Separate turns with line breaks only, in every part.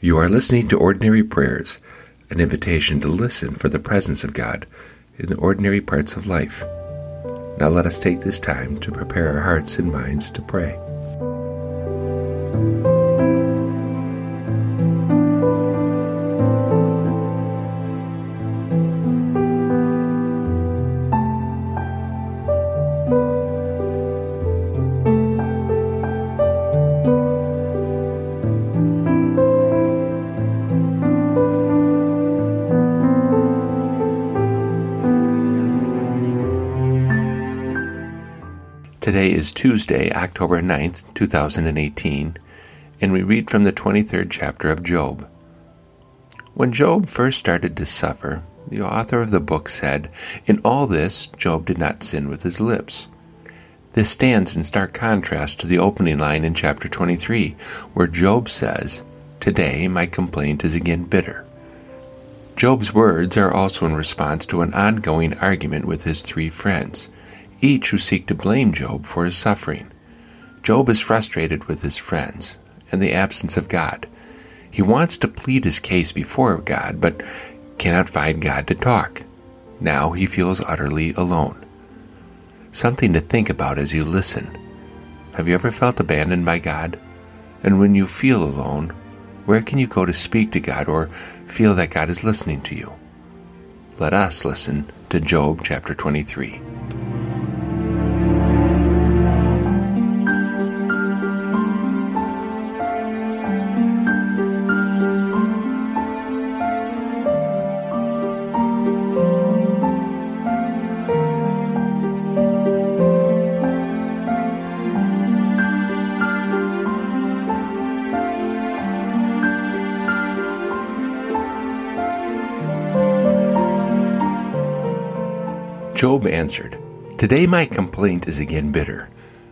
You are listening to Ordinary Prayers, an invitation to listen for the presence of God in the ordinary parts of life. Now let us take this time to prepare our hearts and minds to pray. Today is Tuesday, October 9th, 2018, and we read from the 23rd chapter of Job. When Job first started to suffer, the author of the book said, In all this, Job did not sin with his lips. This stands in stark contrast to the opening line in chapter 23, where Job says, Today my complaint is again bitter. Job's words are also in response to an ongoing argument with his three friends each who seek to blame Job for his suffering. Job is frustrated with his friends and the absence of God. He wants to plead his case before God, but cannot find God to talk. Now he feels utterly alone. Something to think about as you listen. Have you ever felt abandoned by God? And when you feel alone, where can you go to speak to God or feel that God is listening to you? Let us listen to Job chapter 23. Job answered, Today my complaint is again bitter.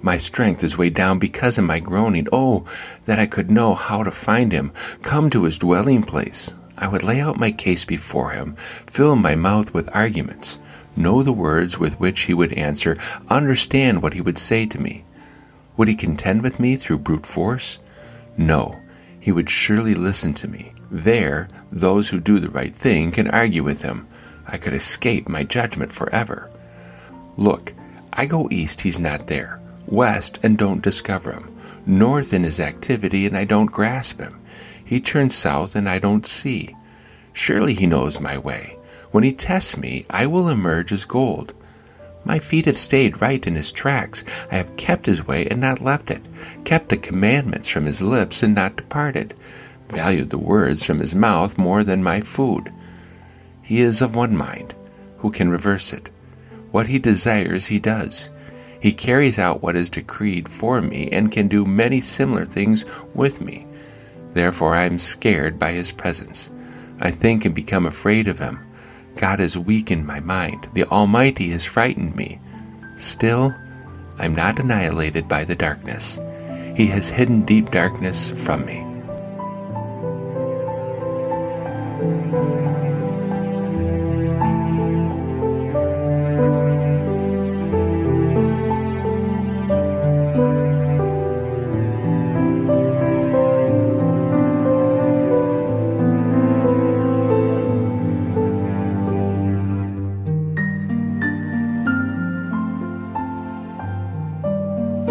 My strength is weighed down because of my groaning. Oh, that I could know how to find him, come to his dwelling place. I would lay out my case before him, fill my mouth with arguments, know the words with which he would answer, understand what he would say to me. Would he contend with me through brute force? No, he would surely listen to me. There, those who do the right thing can argue with him. I could escape my judgment forever. Look, I go east, he's not there. West, and don't discover him. North in his activity, and I don't grasp him. He turns south, and I don't see. Surely he knows my way. When he tests me, I will emerge as gold. My feet have stayed right in his tracks. I have kept his way and not left it, kept the commandments from his lips and not departed, valued the words from his mouth more than my food. He is of one mind. Who can reverse it? What he desires, he does. He carries out what is decreed for me and can do many similar things with me. Therefore, I am scared by his presence. I think and become afraid of him. God has weakened my mind. The Almighty has frightened me. Still, I am not annihilated by the darkness. He has hidden deep darkness from me.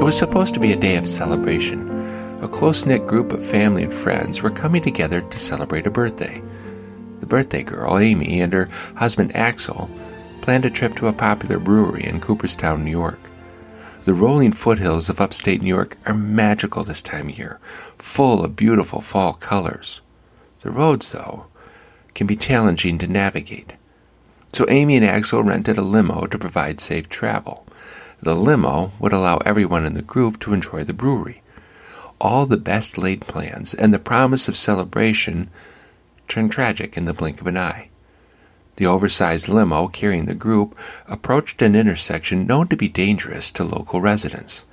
Was supposed to be a day of celebration. A close knit group of family and friends were coming together to celebrate a birthday. The birthday girl, Amy, and her husband Axel planned a trip to a popular brewery in Cooperstown, New York. The rolling foothills of upstate New York are magical this time of year, full of beautiful fall colors. The roads, though, can be challenging to navigate. So Amy and Axel rented a limo to provide safe travel. The limo would allow everyone in the group to enjoy the brewery. All the best laid plans and the promise of celebration turned tragic in the blink of an eye. The oversized limo carrying the group approached an intersection known to be dangerous to local residents.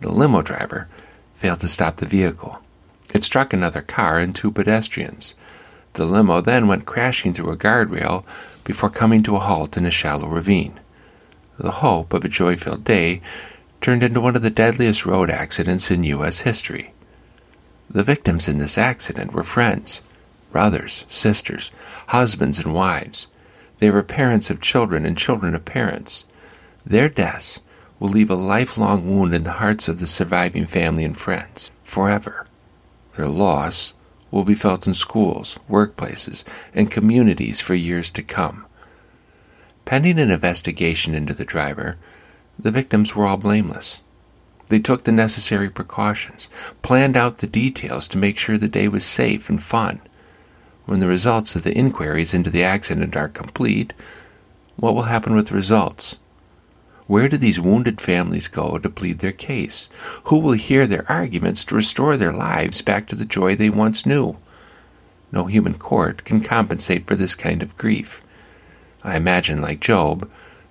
The limo driver failed to stop the vehicle. It struck another car and two pedestrians. The limo then went crashing through a guardrail before coming to a halt in a shallow ravine the hope of a joy filled day turned into one of the deadliest road accidents in U.S. history. The victims in this accident were friends, brothers, sisters, husbands, and wives. They were parents of children and children of parents. Their deaths will leave a lifelong wound in the hearts of the surviving family and friends, forever. Their loss will be felt in schools, workplaces, and communities for years to come. Pending an investigation into the driver, the victims were all blameless. They took the necessary precautions, planned out the details to make sure the day was safe and fun. When the results of the inquiries into the accident are complete, what will happen with the results? Where do these wounded families go to plead their case? Who will hear their arguments to restore their lives back to the joy they once knew? No human court can compensate for this kind of grief. I imagine, like Job,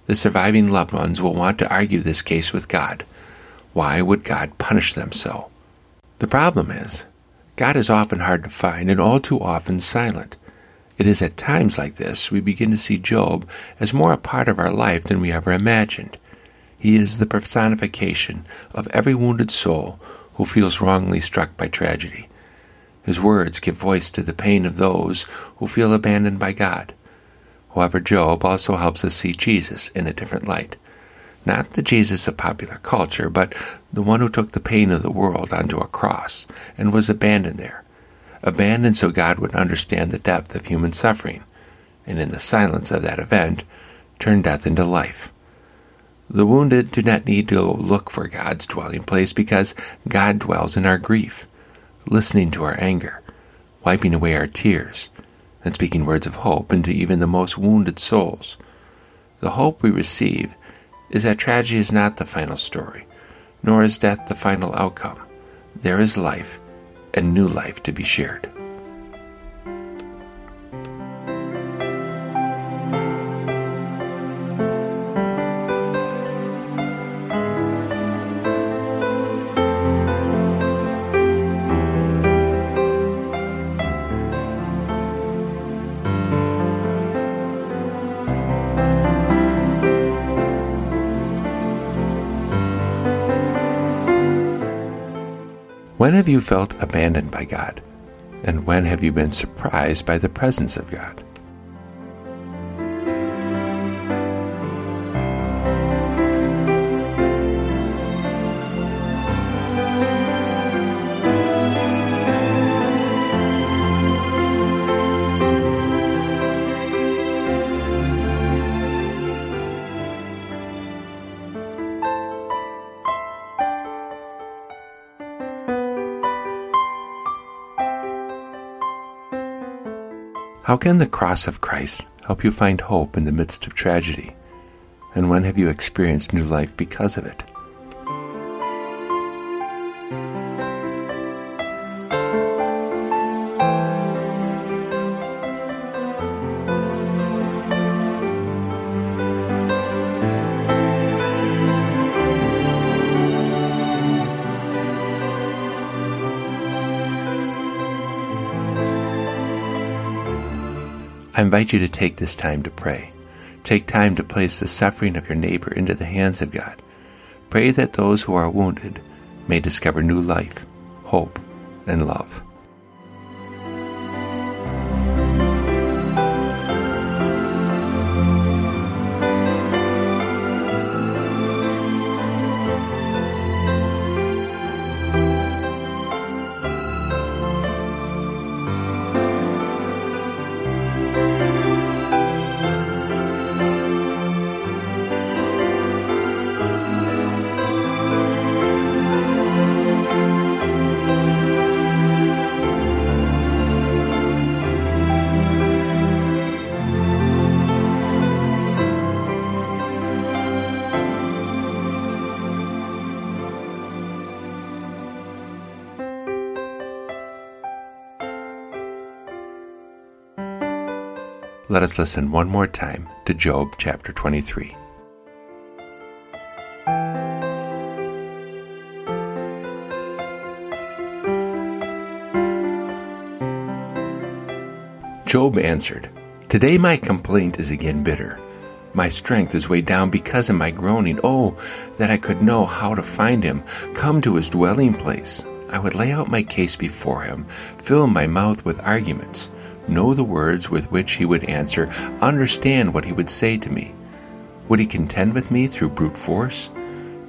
the surviving loved ones will want to argue this case with God. Why would God punish them so? The problem is, God is often hard to find and all too often silent. It is at times like this we begin to see Job as more a part of our life than we ever imagined. He is the personification of every wounded soul who feels wrongly struck by tragedy. His words give voice to the pain of those who feel abandoned by God. However, Job also helps us see Jesus in a different light. Not the Jesus of popular culture, but the one who took the pain of the world onto a cross and was abandoned there. Abandoned so God would understand the depth of human suffering, and in the silence of that event, turn death into life. The wounded do not need to look for God's dwelling place because God dwells in our grief, listening to our anger, wiping away our tears, and speaking words of hope into even the most wounded souls. The hope we receive is that tragedy is not the final story, nor is death the final outcome. There is life, and new life to be shared. When have you felt abandoned by God? And when have you been surprised by the presence of God? How can the cross of Christ help you find hope in the midst of tragedy? And when have you experienced new life because of it? I invite you to take this time to pray. Take time to place the suffering of your neighbor into the hands of God. Pray that those who are wounded may discover new life, hope, and love. Let us listen one more time to Job chapter 23. Job answered, Today my complaint is again bitter. My strength is weighed down because of my groaning. Oh, that I could know how to find him, come to his dwelling place. I would lay out my case before him, fill my mouth with arguments, know the words with which he would answer, understand what he would say to me. Would he contend with me through brute force?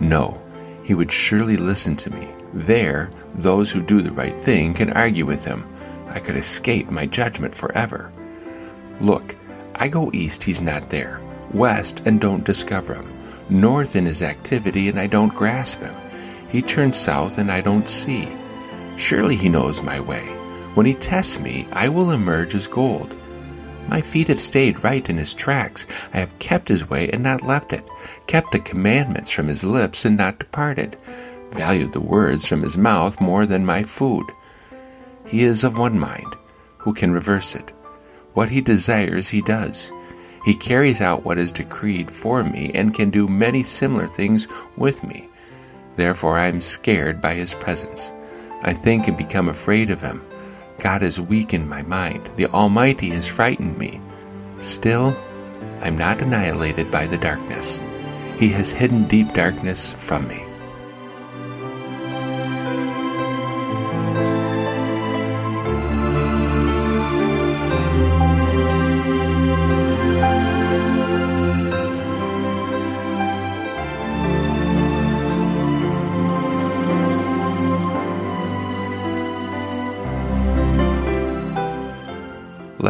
No, he would surely listen to me. There, those who do the right thing can argue with him. I could escape my judgment forever. Look, I go east, he's not there. West, and don't discover him. North in his activity, and I don't grasp him. He turns south, and I don't see. Surely he knows my way. When he tests me, I will emerge as gold. My feet have stayed right in his tracks. I have kept his way and not left it, kept the commandments from his lips and not departed, valued the words from his mouth more than my food. He is of one mind. Who can reverse it? What he desires, he does. He carries out what is decreed for me and can do many similar things with me. Therefore, I am scared by his presence. I think and become afraid of him. God has weakened my mind. The Almighty has frightened me. Still, I'm not annihilated by the darkness. He has hidden deep darkness from me.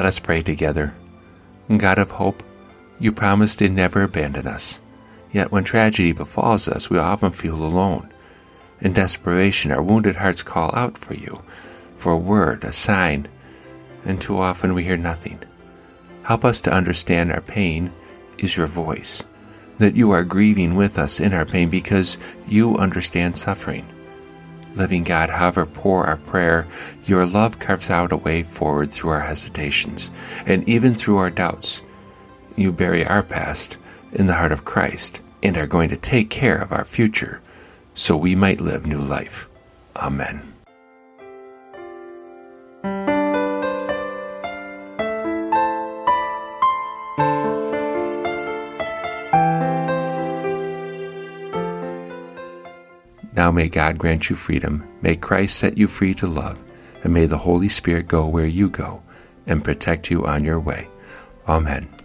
Us pray together. God of hope, you promised to never abandon us. Yet when tragedy befalls us, we often feel alone. In desperation, our wounded hearts call out for you, for a word, a sign, and too often we hear nothing. Help us to understand our pain is your voice, that you are grieving with us in our pain because you understand suffering. Living God, however poor our prayer, your love carves out a way forward through our hesitations, and even through our doubts. You bury our past in the heart of Christ and are going to take care of our future so we might live new life. Amen. Now may God grant you freedom, may Christ set you free to love, and may the Holy Spirit go where you go and protect you on your way. Amen.